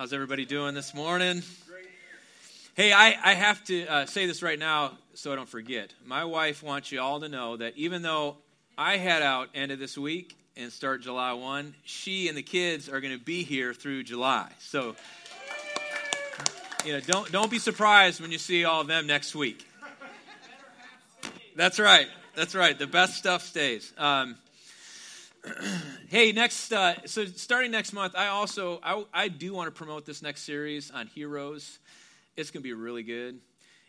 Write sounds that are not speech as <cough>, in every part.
How's everybody doing this morning? Hey, I, I have to uh, say this right now so I don't forget. My wife wants you all to know that even though I head out end of this week and start July 1, she and the kids are going to be here through July. So, you know, don't, don't be surprised when you see all of them next week. That's right. That's right. The best stuff stays. Um, <clears throat> hey, next, uh, so starting next month, I also, I, I do want to promote this next series on heroes. It's going to be really good.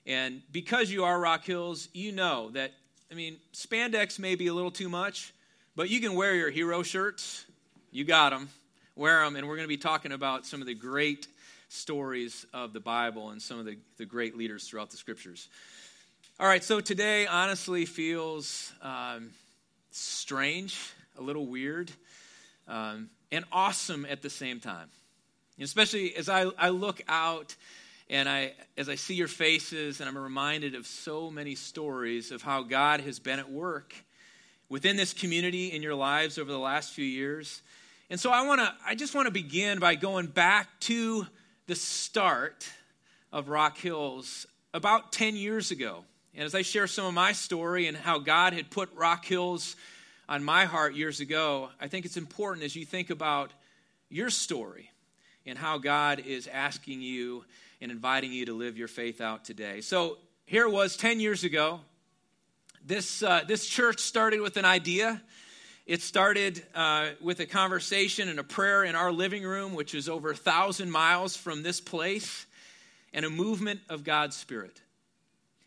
And because you are Rock Hills, you know that, I mean, spandex may be a little too much, but you can wear your hero shirts. You got them. Wear them. And we're going to be talking about some of the great stories of the Bible and some of the, the great leaders throughout the scriptures. All right, so today honestly feels um, strange a little weird, um, and awesome at the same time. Especially as I, I look out and I, as I see your faces, and I'm reminded of so many stories of how God has been at work within this community in your lives over the last few years. And so I want to, I just want to begin by going back to the start of Rock Hills about 10 years ago. And as I share some of my story and how God had put Rock Hills on my heart years ago, I think it's important as you think about your story and how God is asking you and inviting you to live your faith out today. So here it was 10 years ago. This, uh, this church started with an idea. It started uh, with a conversation and a prayer in our living room, which is over a thousand miles from this place, and a movement of God's Spirit.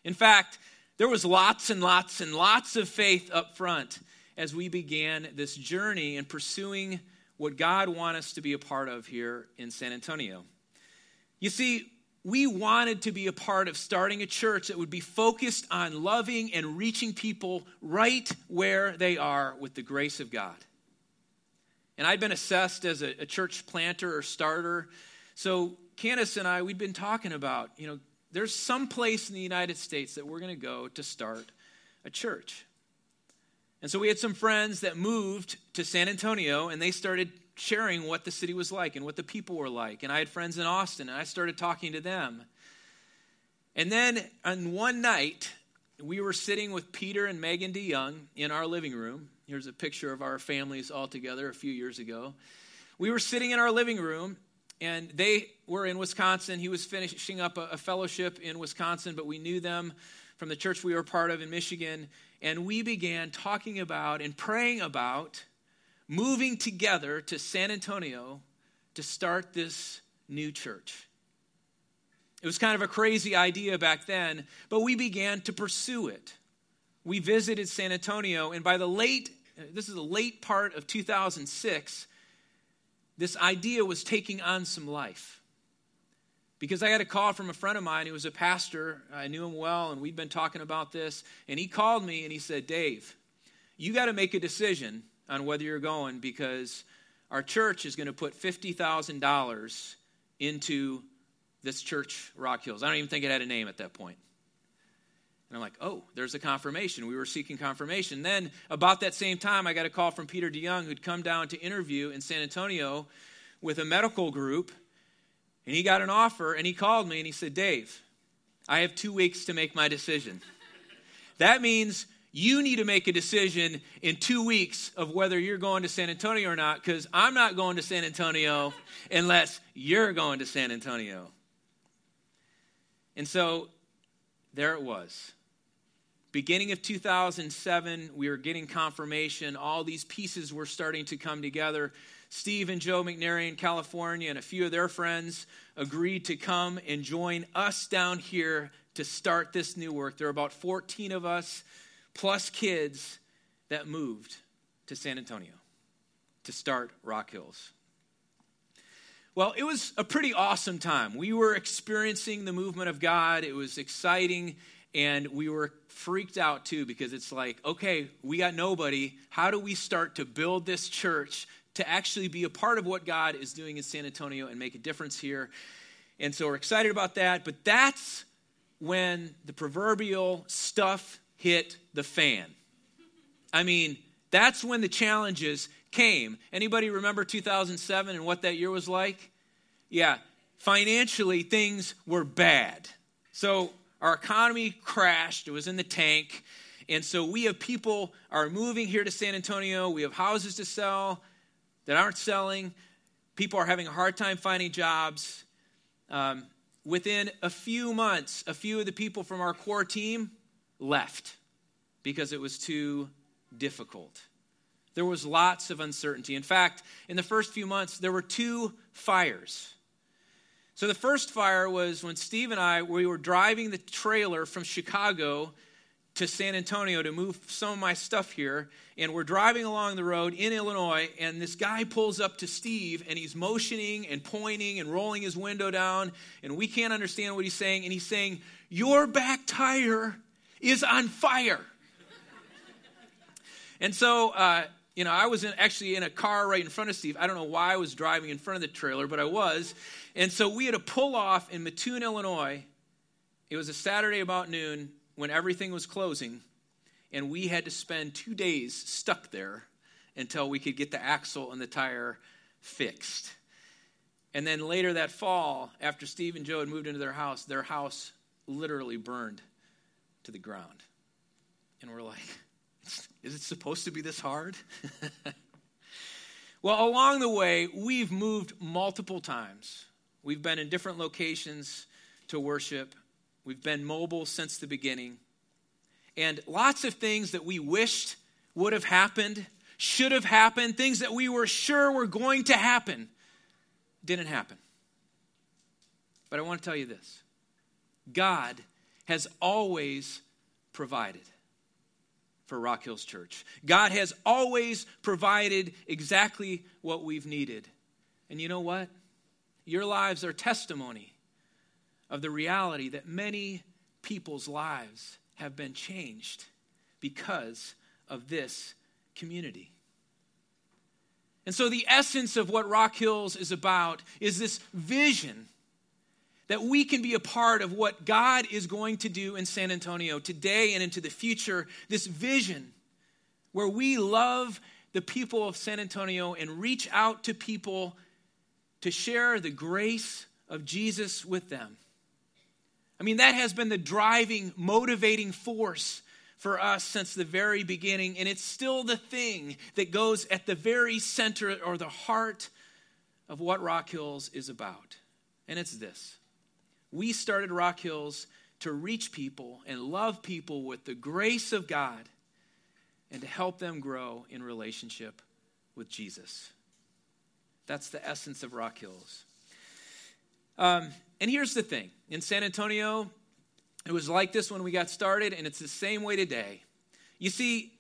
In fact, there was lots and lots and lots of faith up front as we began this journey in pursuing what God wants us to be a part of here in San Antonio. You see, we wanted to be a part of starting a church that would be focused on loving and reaching people right where they are with the grace of God. And I'd been assessed as a, a church planter or starter. So Candace and I, we'd been talking about, you know, there's some place in the United States that we're going to go to start a church. And so we had some friends that moved to San Antonio and they started sharing what the city was like and what the people were like. And I had friends in Austin and I started talking to them. And then on one night, we were sitting with Peter and Megan DeYoung in our living room. Here's a picture of our families all together a few years ago. We were sitting in our living room, and they were in Wisconsin. He was finishing up a, a fellowship in Wisconsin, but we knew them from the church we were part of in Michigan and we began talking about and praying about moving together to San Antonio to start this new church. It was kind of a crazy idea back then, but we began to pursue it. We visited San Antonio, and by the late, this is the late part of 2006, this idea was taking on some life because I had a call from a friend of mine who was a pastor. I knew him well, and we'd been talking about this. And he called me and he said, Dave, you got to make a decision on whether you're going because our church is going to put $50,000 into this church, Rock Hills. I don't even think it had a name at that point. And I'm like, oh, there's a confirmation. We were seeking confirmation. Then, about that same time, I got a call from Peter DeYoung, who'd come down to interview in San Antonio with a medical group and he got an offer and he called me and he said, Dave, I have two weeks to make my decision. that means you need to make a decision in two weeks of whether you're going to San Antonio or not, because I'm not going to San Antonio unless you're going to San Antonio. And so there it was. Beginning of 2007, we were getting confirmation. All these pieces were starting to come together. Steve and Joe McNary in California and a few of their friends agreed to come and join us down here to start this new work. There are about 14 of us, plus kids, that moved to San Antonio to start Rock Hills. Well, it was a pretty awesome time. We were experiencing the movement of God. It was exciting, and we were freaked out too because it's like, okay, we got nobody. How do we start to build this church to actually be a part of what God is doing in San Antonio and make a difference here. And so we're excited about that. But that's when the proverbial stuff hit the fan. I mean, that's when the challenges came. Anybody remember 2007 and what that year was like? Yeah, financially things were bad. So our economy crashed, it was in the tank. And so we have people are moving here to San Antonio. We have houses to sell that aren't selling. People are having a hard time finding jobs. Um, within a few months, a few of the people from our core team left because it was too difficult. There was lots of uncertainty. In fact, in the first few months, there were two fires. So the first fire was when Steve and I we were driving the trailer from Chicago to San Antonio to move some of my stuff here. And we're driving along the road in Illinois, and this guy pulls up to Steve, and he's motioning and pointing and rolling his window down, and we can't understand what he's saying. And he's saying, Your back tire is on fire. <laughs> and so, uh, you know, I was in, actually in a car right in front of Steve. I don't know why I was driving in front of the trailer, but I was. And so we had to pull off in Mattoon, Illinois. It was a Saturday about noon when everything was closing, and we had to spend two days stuck there until we could get the axle and the tire fixed. And then later that fall, after Steve and Joe had moved into their house, their house literally burned to the ground. And we're like, <laughs> is it supposed to be this hard? <laughs> well, along the way, we've moved multiple times. We've been in different locations to worship. We've been mobile since the beginning. And lots of things that we wished would have happened, should have happened, things that we were sure were going to happen, didn't happen. But I want to tell you this God has always provided for Rock Hills Church. God has always provided exactly what we've needed. And you know what? Your lives are testimony of the reality that many people's lives have been changed because of this community. And so, the essence of what Rock Hills is about is this vision that we can be a part of what God is going to do in San Antonio today and into the future. This vision where we love the people of San Antonio and reach out to people to share the grace of Jesus with them. I mean, that has been the driving, motivating force for us since the very beginning, and it's still the thing that goes at the very center or the heart of what Rock Hills is about. And it's this we started Rock Hills to reach people and love people with the grace of God and to help them grow in relationship with Jesus. That's the essence of Rock Hills. Um, and here's the thing in San Antonio, it was like this when we got started, and it's the same way today. You see,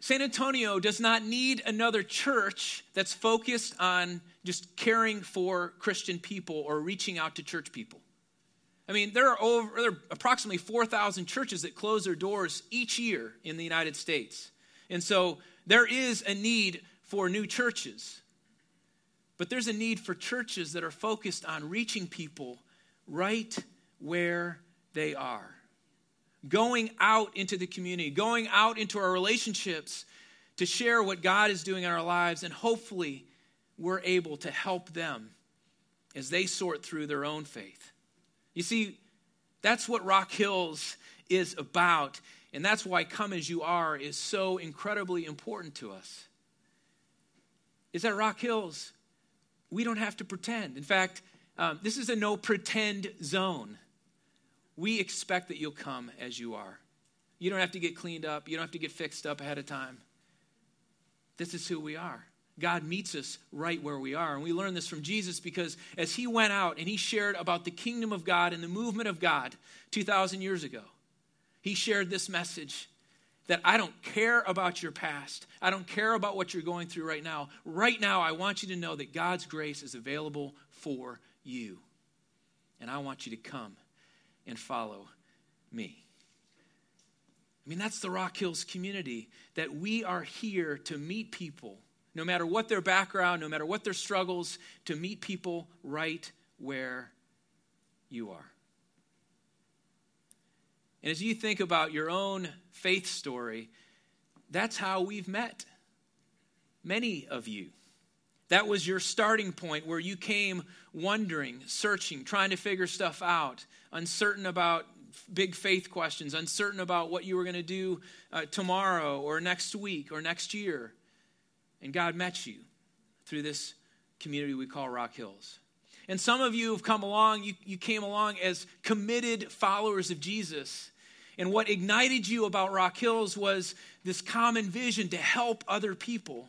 San Antonio does not need another church that's focused on just caring for Christian people or reaching out to church people. I mean, there are over there are approximately 4,000 churches that close their doors each year in the United States. And so there is a need for new churches. But there's a need for churches that are focused on reaching people right where they are. Going out into the community, going out into our relationships to share what God is doing in our lives, and hopefully we're able to help them as they sort through their own faith. You see, that's what Rock Hills is about, and that's why Come As You Are is so incredibly important to us. Is that Rock Hills, we don't have to pretend. In fact, um, this is a no pretend zone. We expect that you'll come as you are. You don't have to get cleaned up, you don't have to get fixed up ahead of time. This is who we are. God meets us right where we are. And we learn this from Jesus because as he went out and he shared about the kingdom of God and the movement of God 2,000 years ago, he shared this message that I don't care about your past. I don't care about what you're going through right now. Right now, I want you to know that God's grace is available for you. And I want you to come and follow me. I mean, that's the Rock Hills community, that we are here to meet people, no matter what their background, no matter what their struggles, to meet people right where you are. And as you think about your own faith story, that's how we've met. Many of you. That was your starting point where you came wondering, searching, trying to figure stuff out, uncertain about big faith questions, uncertain about what you were going to do uh, tomorrow or next week or next year. And God met you through this community we call Rock Hills. And some of you have come along, you, you came along as committed followers of Jesus. And what ignited you about Rock Hills was this common vision to help other people,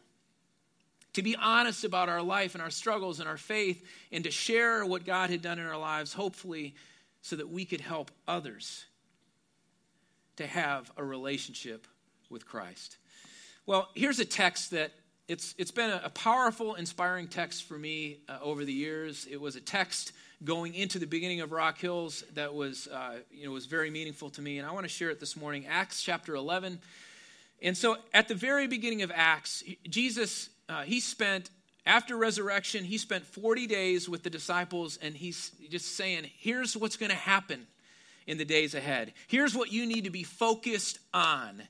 to be honest about our life and our struggles and our faith, and to share what God had done in our lives, hopefully, so that we could help others to have a relationship with Christ. Well, here's a text that it's, it's been a, powerful, inspiring text for me uh, over the years. It was a text going into the beginning of Rock Hills that was, uh, you know, was very meaningful to me, and I want to share it this morning. Acts chapter 11. And so at the very beginning of Acts, Jesus, uh, he spent, after resurrection, he spent 40 days with the disciples, and he's just saying, here's what's going to happen in the days ahead. Here's what you need to be focused on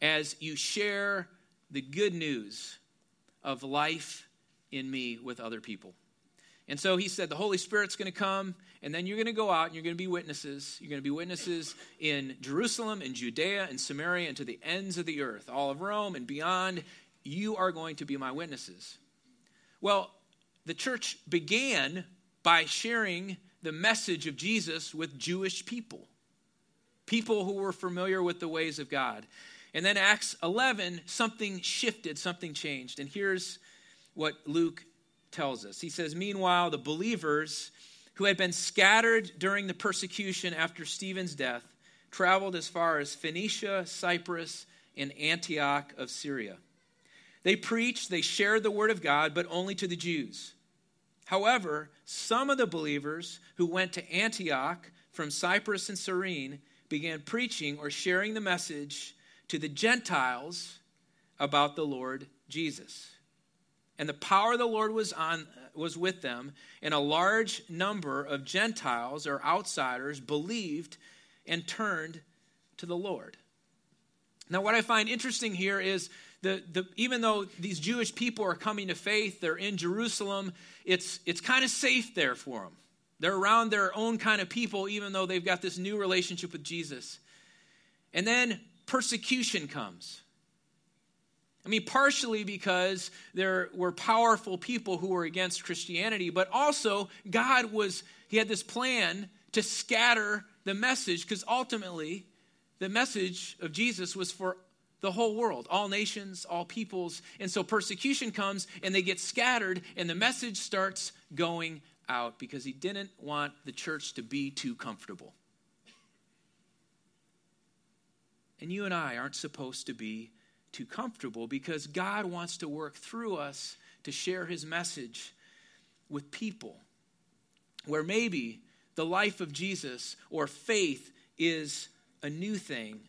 as you share the good news of life in me with other people. And so he said, The Holy Spirit's going to come, and then you're going to go out and you're going to be witnesses. You're going to be witnesses in Jerusalem, in Judea, in Samaria, and to the ends of the earth, all of Rome and beyond. You are going to be my witnesses. Well, the church began by sharing the message of Jesus with Jewish people, people who were familiar with the ways of God. And then Acts 11, something shifted, something changed. And here's what Luke tells us. He says, Meanwhile, the believers who had been scattered during the persecution after Stephen's death traveled as far as Phoenicia, Cyprus, and Antioch of Syria. They preached, they shared the word of God, but only to the Jews. However, some of the believers who went to Antioch from Cyprus and Cyrene began preaching or sharing the message to the Gentiles about the Lord Jesus. And the power of the Lord was on was with them, and a large number of Gentiles or outsiders believed and turned to the Lord. Now, what I find interesting here is the, the, even though these Jewish people are coming to faith, they're in Jerusalem, it's, it's kind of safe there for them. They're around their own kind of people, even though they've got this new relationship with Jesus. And then persecution comes. I mean, partially because there were powerful people who were against Christianity, but also God was, He had this plan to scatter the message because ultimately the message of Jesus was for the whole world, all nations, all peoples. And so persecution comes and they get scattered, and the message starts going out because He didn't want the church to be too comfortable. And you and I aren't supposed to be too comfortable because God wants to work through us to share his message with people where maybe the life of Jesus or faith is a new thing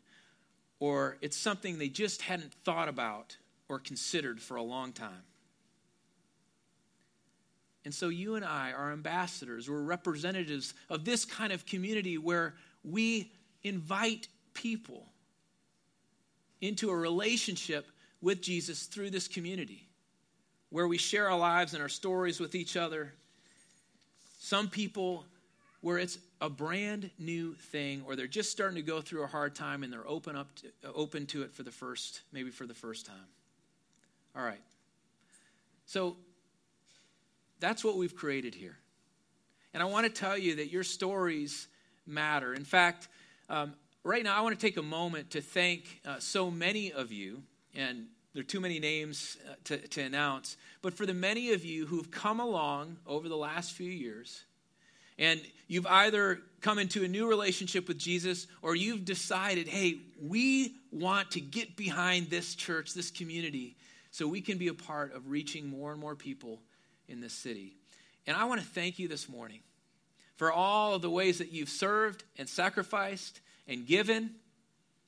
or it's something they just hadn't thought about or considered for a long time. And so you and I are ambassadors, we're representatives of this kind of community where we invite people into a relationship with Jesus through this community where we share our lives and our stories with each other. Some people where it's a brand new thing or they're just starting to go through a hard time and they're open up to, open to it for the first maybe for the first time. All right. So that's what we've created here. And I want to tell you that your stories matter. In fact, um, right now, I want to take a moment to thank uh, so many of you, and there are too many names uh, to, to announce, but for the many of you who've come along over the last few years, and you've either come into a new relationship with Jesus or you've decided, hey, we want to get behind this church, this community, so we can be a part of reaching more and more people in this city. And I want to thank you this morning for all of the ways that you've served and sacrificed and given.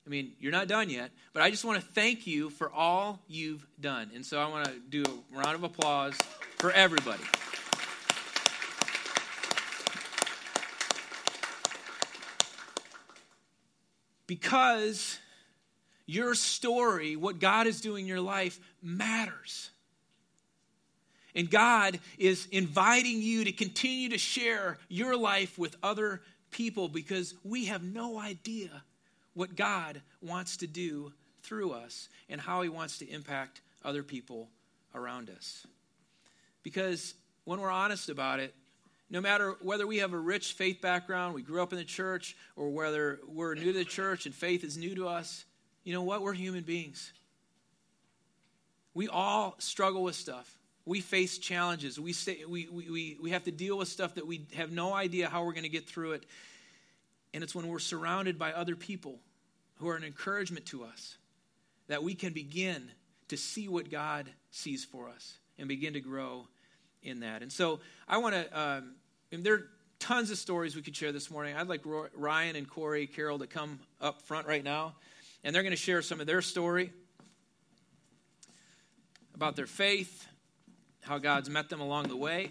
I mean, you're not done yet, but I just want to thank you for all you've done. And so I want to do a round of applause for everybody. Because your story, what God is doing in your life, matters. And God is inviting you to continue to share your life with other people because we have no idea what God wants to do through us and how He wants to impact other people around us. Because when we're honest about it, no matter whether we have a rich faith background, we grew up in the church, or whether we're new to the church and faith is new to us, you know what? We're human beings. We all struggle with stuff. We face challenges. We, stay, we, we, we have to deal with stuff that we have no idea how we're going to get through it. And it's when we're surrounded by other people who are an encouragement to us that we can begin to see what God sees for us and begin to grow in that. And so I want to, um, there are tons of stories we could share this morning. I'd like Ryan and Corey Carroll to come up front right now, and they're going to share some of their story about their faith, how God's met them along the way.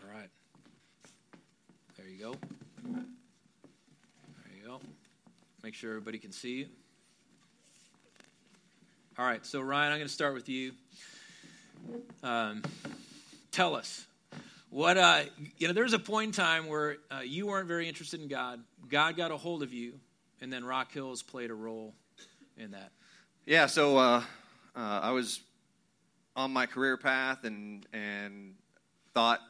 All right. There you go. There you go. Make sure everybody can see you. All right, so Ryan, I'm going to start with you. Um, tell us what uh, you know. There was a point in time where uh, you weren't very interested in God. God got a hold of you, and then Rock Hills played a role in that. Yeah, so uh, uh, I was on my career path and and thought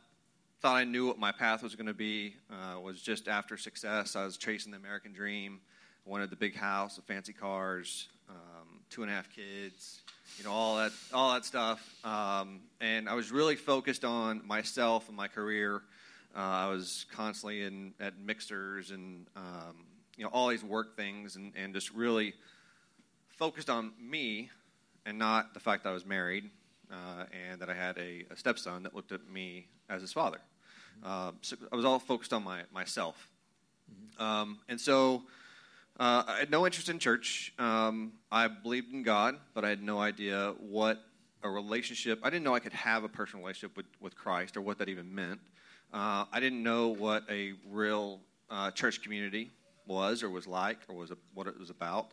thought I knew what my path was going to be. Uh, was just after success. I was chasing the American dream. I wanted the big house, the fancy cars, um, two and a half kids, you know, all that all that stuff. Um, and I was really focused on myself and my career. Uh, I was constantly in at mixers and um, you know all these work things and, and just really focused on me and not the fact that I was married uh, and that I had a, a, stepson that looked at me as his father. Uh, so I was all focused on my myself, mm-hmm. um, and so uh, I had no interest in church. Um, I believed in God, but I had no idea what a relationship. I didn't know I could have a personal relationship with, with Christ or what that even meant. Uh, I didn't know what a real uh, church community was or was like or was a, what it was about.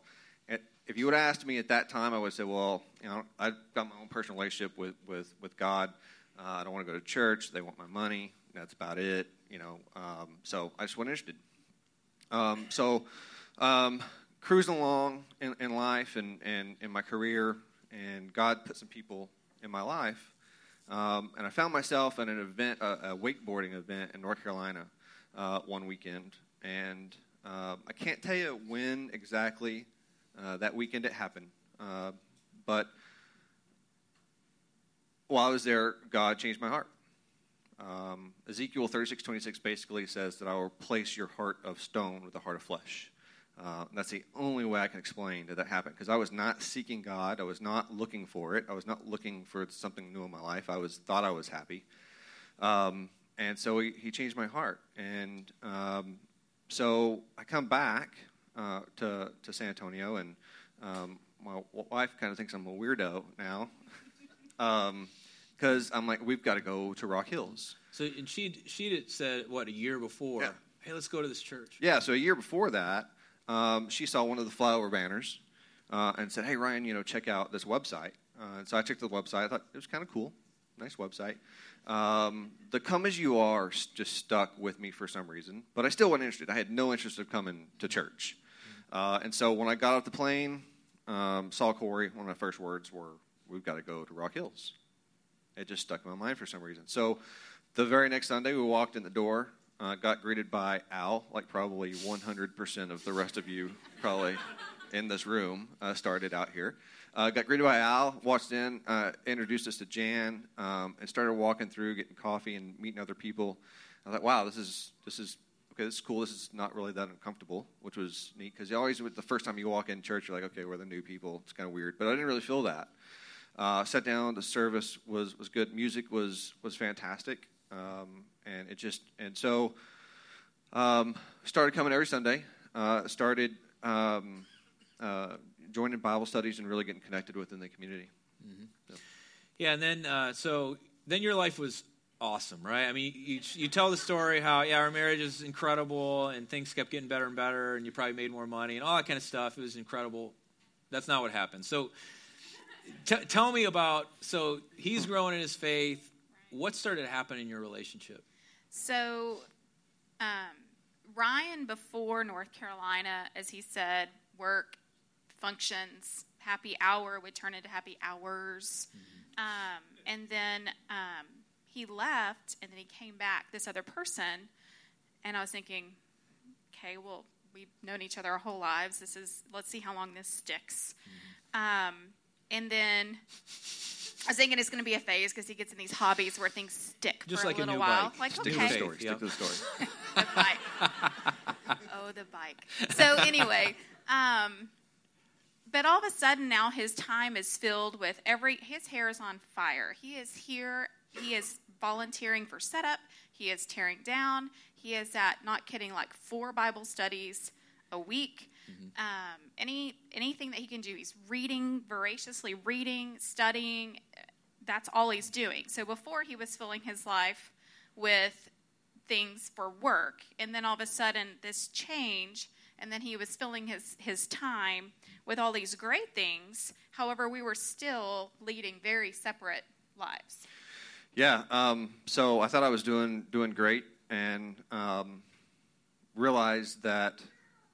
If you would have asked me at that time, I would say, well, you know, I've got my own personal relationship with, with, with God. Uh, I don't want to go to church. They want my money. That's about it. You know, um, so I just wasn't interested. Um, so um, cruising along in, in life and, and in my career, and God put some people in my life. Um, and I found myself at an event, a, a wakeboarding event in North Carolina uh, one weekend. And uh, I can't tell you when exactly uh, that weekend it happened. Uh, but while I was there, God changed my heart. Um, Ezekiel 36:26 basically says that I will replace your heart of stone with a heart of flesh. Uh, that's the only way I can explain that that happened because I was not seeking God. I was not looking for it. I was not looking for something new in my life. I was thought I was happy, um, and so he, he, changed my heart. And um, so I come back uh, to to San Antonio, and um, my wife kind of thinks I'm a weirdo now because <laughs> um, I'm like, we've got to go to Rock Hills. So and she she had said what a year before. Yeah. Hey, let's go to this church. Yeah, so a year before that, um, she saw one of the flower banners uh, and said, "Hey Ryan, you know, check out this website." Uh, and so I checked the website. I thought it was kind of cool, nice website. Um, the "Come as You Are" just stuck with me for some reason, but I still wasn't interested. I had no interest of coming to church. Uh, and so when I got off the plane, um, saw Corey. One of my first words were, "We've got to go to Rock Hills." It just stuck in my mind for some reason. So the very next Sunday, we walked in the door uh, got greeted by Al, like probably 100% of the rest of you probably in this room uh, started out here. Uh, got greeted by Al, walked in, uh, introduced us to Jan, um, and started walking through, getting coffee and meeting other people. I thought, wow, this is this is okay. This is cool. This is not really that uncomfortable, which was neat because you always, the first time you walk in church, you're like, okay, we're the new people. It's kind of weird, but I didn't really feel that. Uh, sat down. The service was was good. Music was was fantastic. Um, and it just and so um, started coming every Sunday. Uh, started um, uh, joining Bible studies and really getting connected within the community. Mm-hmm. So. Yeah, and then uh, so then your life was awesome, right? I mean, you, you tell the story how yeah, our marriage is incredible and things kept getting better and better, and you probably made more money and all that kind of stuff. It was incredible. That's not what happened. So t- tell me about. So he's growing in his faith. What started to happen in your relationship? So, um, Ryan, before North Carolina, as he said, work, functions, happy hour would turn into happy hours. Mm-hmm. Um, and then um, he left, and then he came back, this other person. And I was thinking, okay, well, we've known each other our whole lives. This is, let's see how long this sticks. Mm-hmm. Um, and then I was thinking it's going to be a phase because he gets in these hobbies where things stick Just for like a little a while. Bike. Like, Stick okay. To the story. Stick to the story. <laughs> the bike. oh, the bike. So <laughs> anyway, um, but all of a sudden now his time is filled with every. His hair is on fire. He is here. He is volunteering for setup. He is tearing down. He is at not kidding like four Bible studies a week. Mm-hmm. Um, any anything that he can do, he's reading voraciously, reading, studying. That's all he's doing. So before he was filling his life with things for work, and then all of a sudden this change, and then he was filling his his time with all these great things. However, we were still leading very separate lives. Yeah. Um, so I thought I was doing doing great, and um, realized that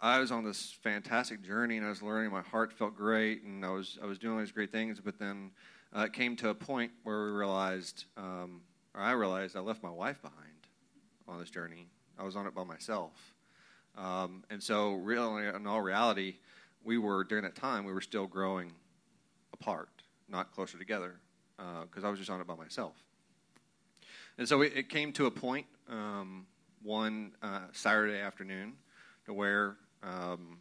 I was on this fantastic journey and I was learning. My heart felt great, and I was I was doing all these great things. But then uh, it came to a point where we realized, um, or I realized, I left my wife behind on this journey. I was on it by myself, um, and so really, in all reality, we were during that time we were still growing apart, not closer together, because uh, I was just on it by myself. And so it, it came to a point um, one uh, Saturday afternoon to where um,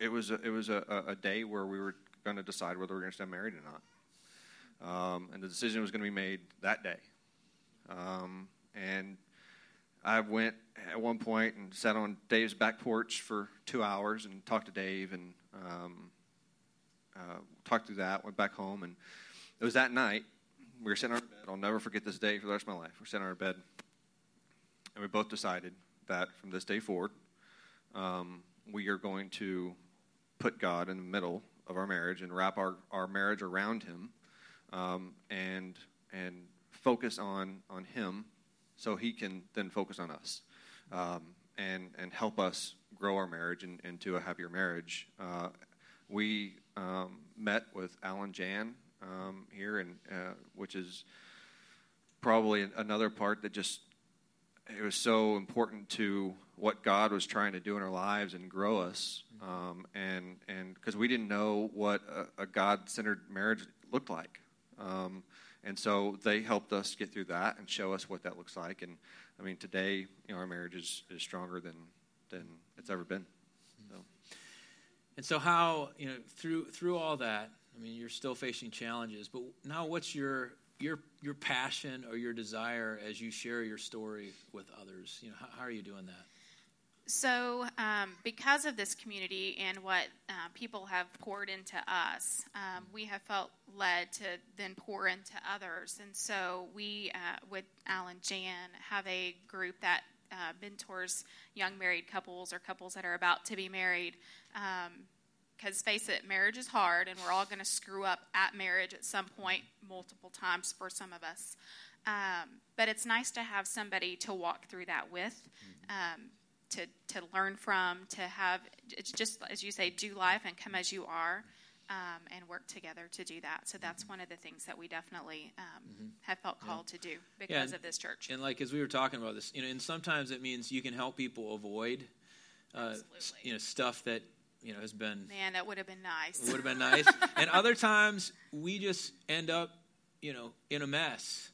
it was a, it was a, a day where we were going to decide whether we were going to stay married or not, um, and the decision was going to be made that day. Um, and I went at one point and sat on Dave's back porch for two hours and talked to Dave and um, uh, talked through that. Went back home and it was that night we were sitting on our bed. I'll never forget this day for the rest of my life. We're sitting on our bed and we both decided that from this day forward, um, we are going to put God in the middle of our marriage and wrap our, our marriage around Him um, and, and focus on, on Him so He can then focus on us um, and, and help us grow our marriage and, into a happier marriage. Uh, we um, met with Al and Jan um, here, and, uh, which is probably another part that just it was so important to what God was trying to do in our lives and grow us. Um, and and because we didn't know what a, a God centered marriage looked like. Um, and so they helped us get through that and show us what that looks like. And I mean, today, you know, our marriage is, is stronger than, than it's ever been. So. And so, how you know through through all that, I mean, you're still facing challenges, but now what's your your your passion or your desire as you share your story with others? You know, how, how are you doing that? So, um, because of this community and what uh, people have poured into us, um, we have felt led to then pour into others. And so, we, uh, with Al and Jan, have a group that uh, mentors young married couples or couples that are about to be married. Because, um, face it, marriage is hard, and we're all going to screw up at marriage at some point, multiple times for some of us. Um, but it's nice to have somebody to walk through that with. Um, to, to learn from, to have, just as you say, do life and come as you are. Um, and work together to do that. So that's one of the things that we definitely um, mm-hmm. have felt called yeah. to do because yeah, and, of this church. And like as we were talking about this, you know, and sometimes it means you can help people avoid, uh, you know, stuff that you know has been. Man, that would have been nice. Would have been <laughs> nice. and other times we just end up, you know, in a mess,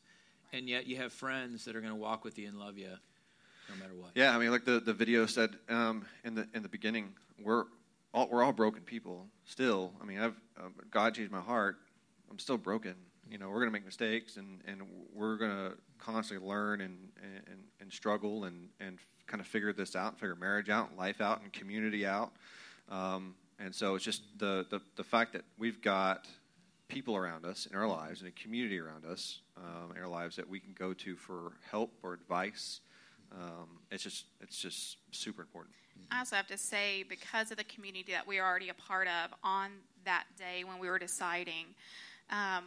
right. and yet you have friends that are going to walk with you and love you no matter what. Yeah, I mean, like the, the video said um, in the in the beginning, we're all we're all broken people still. I mean, I've uh, God changed my heart. I'm still broken. You know, we're gonna make mistakes, and, and we're gonna constantly learn and, and, and struggle and, and kind of figure this out, figure marriage out, life out, and community out. Um, and so it's just the, the the fact that we've got people around us in our lives and a community around us um, in our lives that we can go to for help or advice um, it's just it's just super important. I also have to say, because of the community that we are already a part of on that day when we were deciding, um,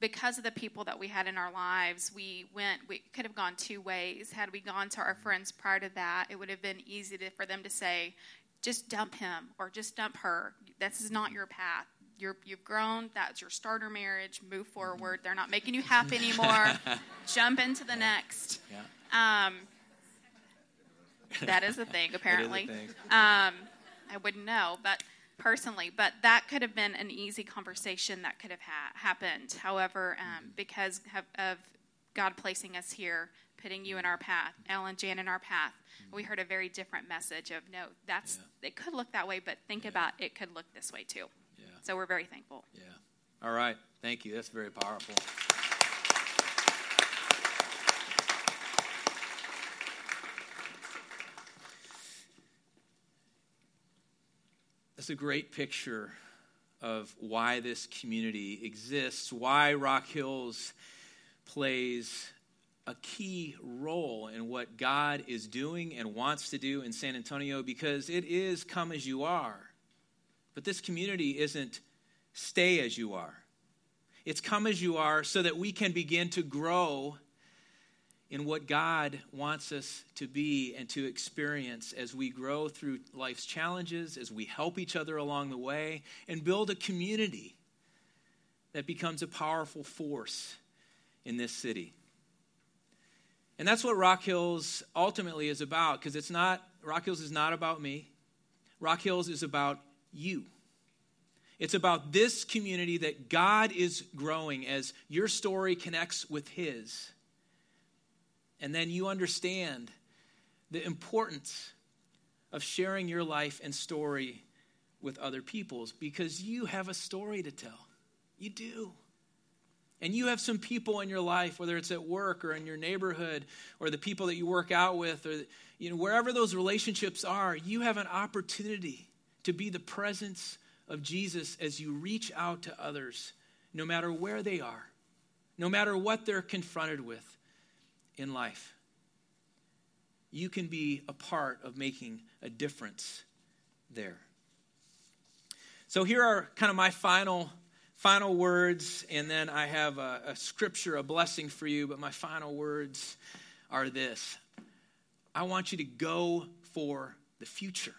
because of the people that we had in our lives, we went, we could have gone two ways. Had we gone to our friends prior to that, it would have been easy to, for them to say, just dump him or just dump her. This is not your path. You're, you've grown. That's your starter marriage. Move forward. They're not making you happy anymore. <laughs> Jump into the next. Yeah. Um, that is a thing, <laughs> apparently. A thing. Um, I wouldn't know, but personally, but that could have been an easy conversation that could have ha- happened. However, um, because of, of God placing us here, putting you in our path, Ellen, Jan in our path, we heard a very different message of no, that's it could look that way, but think about it could look this way too. So we're very thankful. Yeah. All right. Thank you. That's very powerful. That's a great picture of why this community exists, why Rock Hills plays a key role in what God is doing and wants to do in San Antonio because it is come as you are. But this community isn't stay as you are. It's come as you are so that we can begin to grow in what God wants us to be and to experience as we grow through life's challenges, as we help each other along the way, and build a community that becomes a powerful force in this city. And that's what Rock Hills ultimately is about because it's not, Rock Hills is not about me. Rock Hills is about you. It's about this community that God is growing as your story connects with His. And then you understand the importance of sharing your life and story with other people's because you have a story to tell. You do. And you have some people in your life, whether it's at work or in your neighborhood or the people that you work out with or you know wherever those relationships are, you have an opportunity to be the presence of Jesus as you reach out to others, no matter where they are, no matter what they're confronted with in life. You can be a part of making a difference there. So here are kind of my final final words, and then I have a, a, scripture, a blessing for you. But my final words are this I want you to go for the future.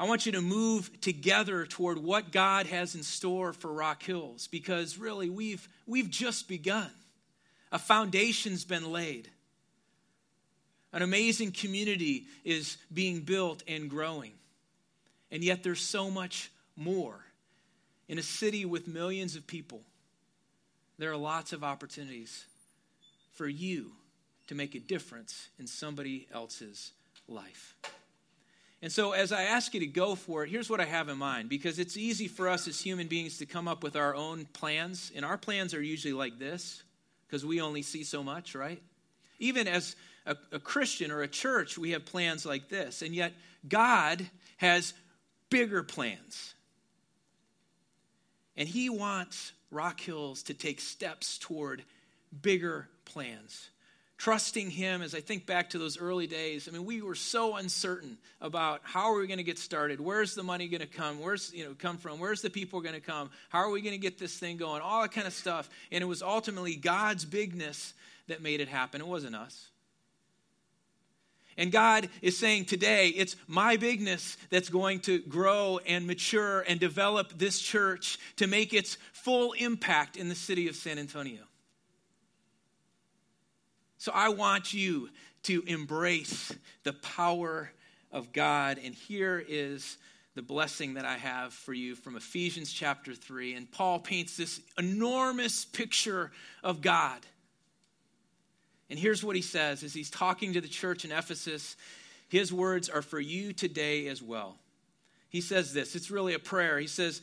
I want you to move together toward what God has in store for Rock Hills because really we've, we've just begun. A foundation's been laid. An amazing community is being built and growing. And yet there's so much more in a city with millions of people, there are lots of opportunities for you to make a difference in somebody else's life. And so, as I ask you to go for it, here's what I have in mind because it's easy for us as human beings to come up with our own plans, and our plans are usually like this because we only see so much, right? Even as a, a Christian or a church, we have plans like this, and yet God has bigger plans. And he wants Rock Hills to take steps toward bigger plans. Trusting him as I think back to those early days. I mean, we were so uncertain about how are we going to get started? Where's the money going to come? Where's, you know, come from? Where's the people going to come? How are we going to get this thing going? All that kind of stuff. And it was ultimately God's bigness that made it happen. It wasn't us. And God is saying today, it's my bigness that's going to grow and mature and develop this church to make its full impact in the city of San Antonio. So I want you to embrace the power of God. And here is the blessing that I have for you from Ephesians chapter 3. And Paul paints this enormous picture of God and here's what he says as he's talking to the church in Ephesus. His words are for you today as well. He says this it's really a prayer. He says,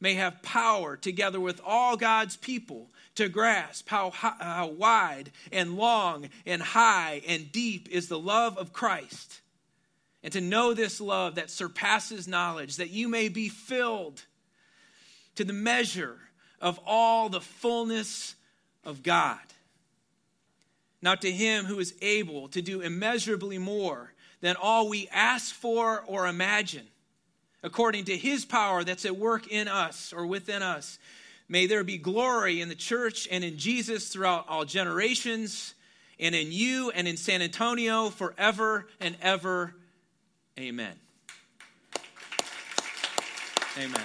may have power together with all God's people to grasp how, how wide and long and high and deep is the love of Christ. And to know this love that surpasses knowledge, that you may be filled to the measure of all the fullness of God. Now, to him who is able to do immeasurably more than all we ask for or imagine, according to his power that's at work in us or within us, may there be glory in the church and in Jesus throughout all generations, and in you and in San Antonio forever and ever. Amen. Amen.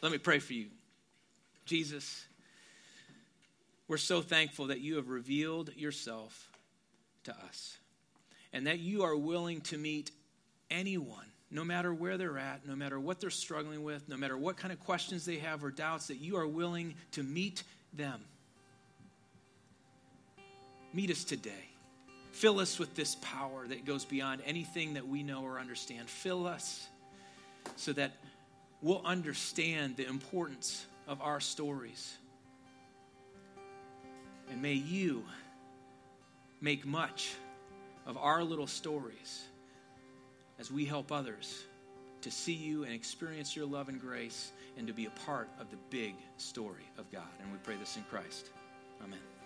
Let me pray for you. Jesus, we're so thankful that you have revealed yourself to us and that you are willing to meet anyone, no matter where they're at, no matter what they're struggling with, no matter what kind of questions they have or doubts, that you are willing to meet them. Meet us today. Fill us with this power that goes beyond anything that we know or understand. Fill us so that we'll understand the importance of our stories. And may you make much of our little stories as we help others to see you and experience your love and grace and to be a part of the big story of God. And we pray this in Christ. Amen.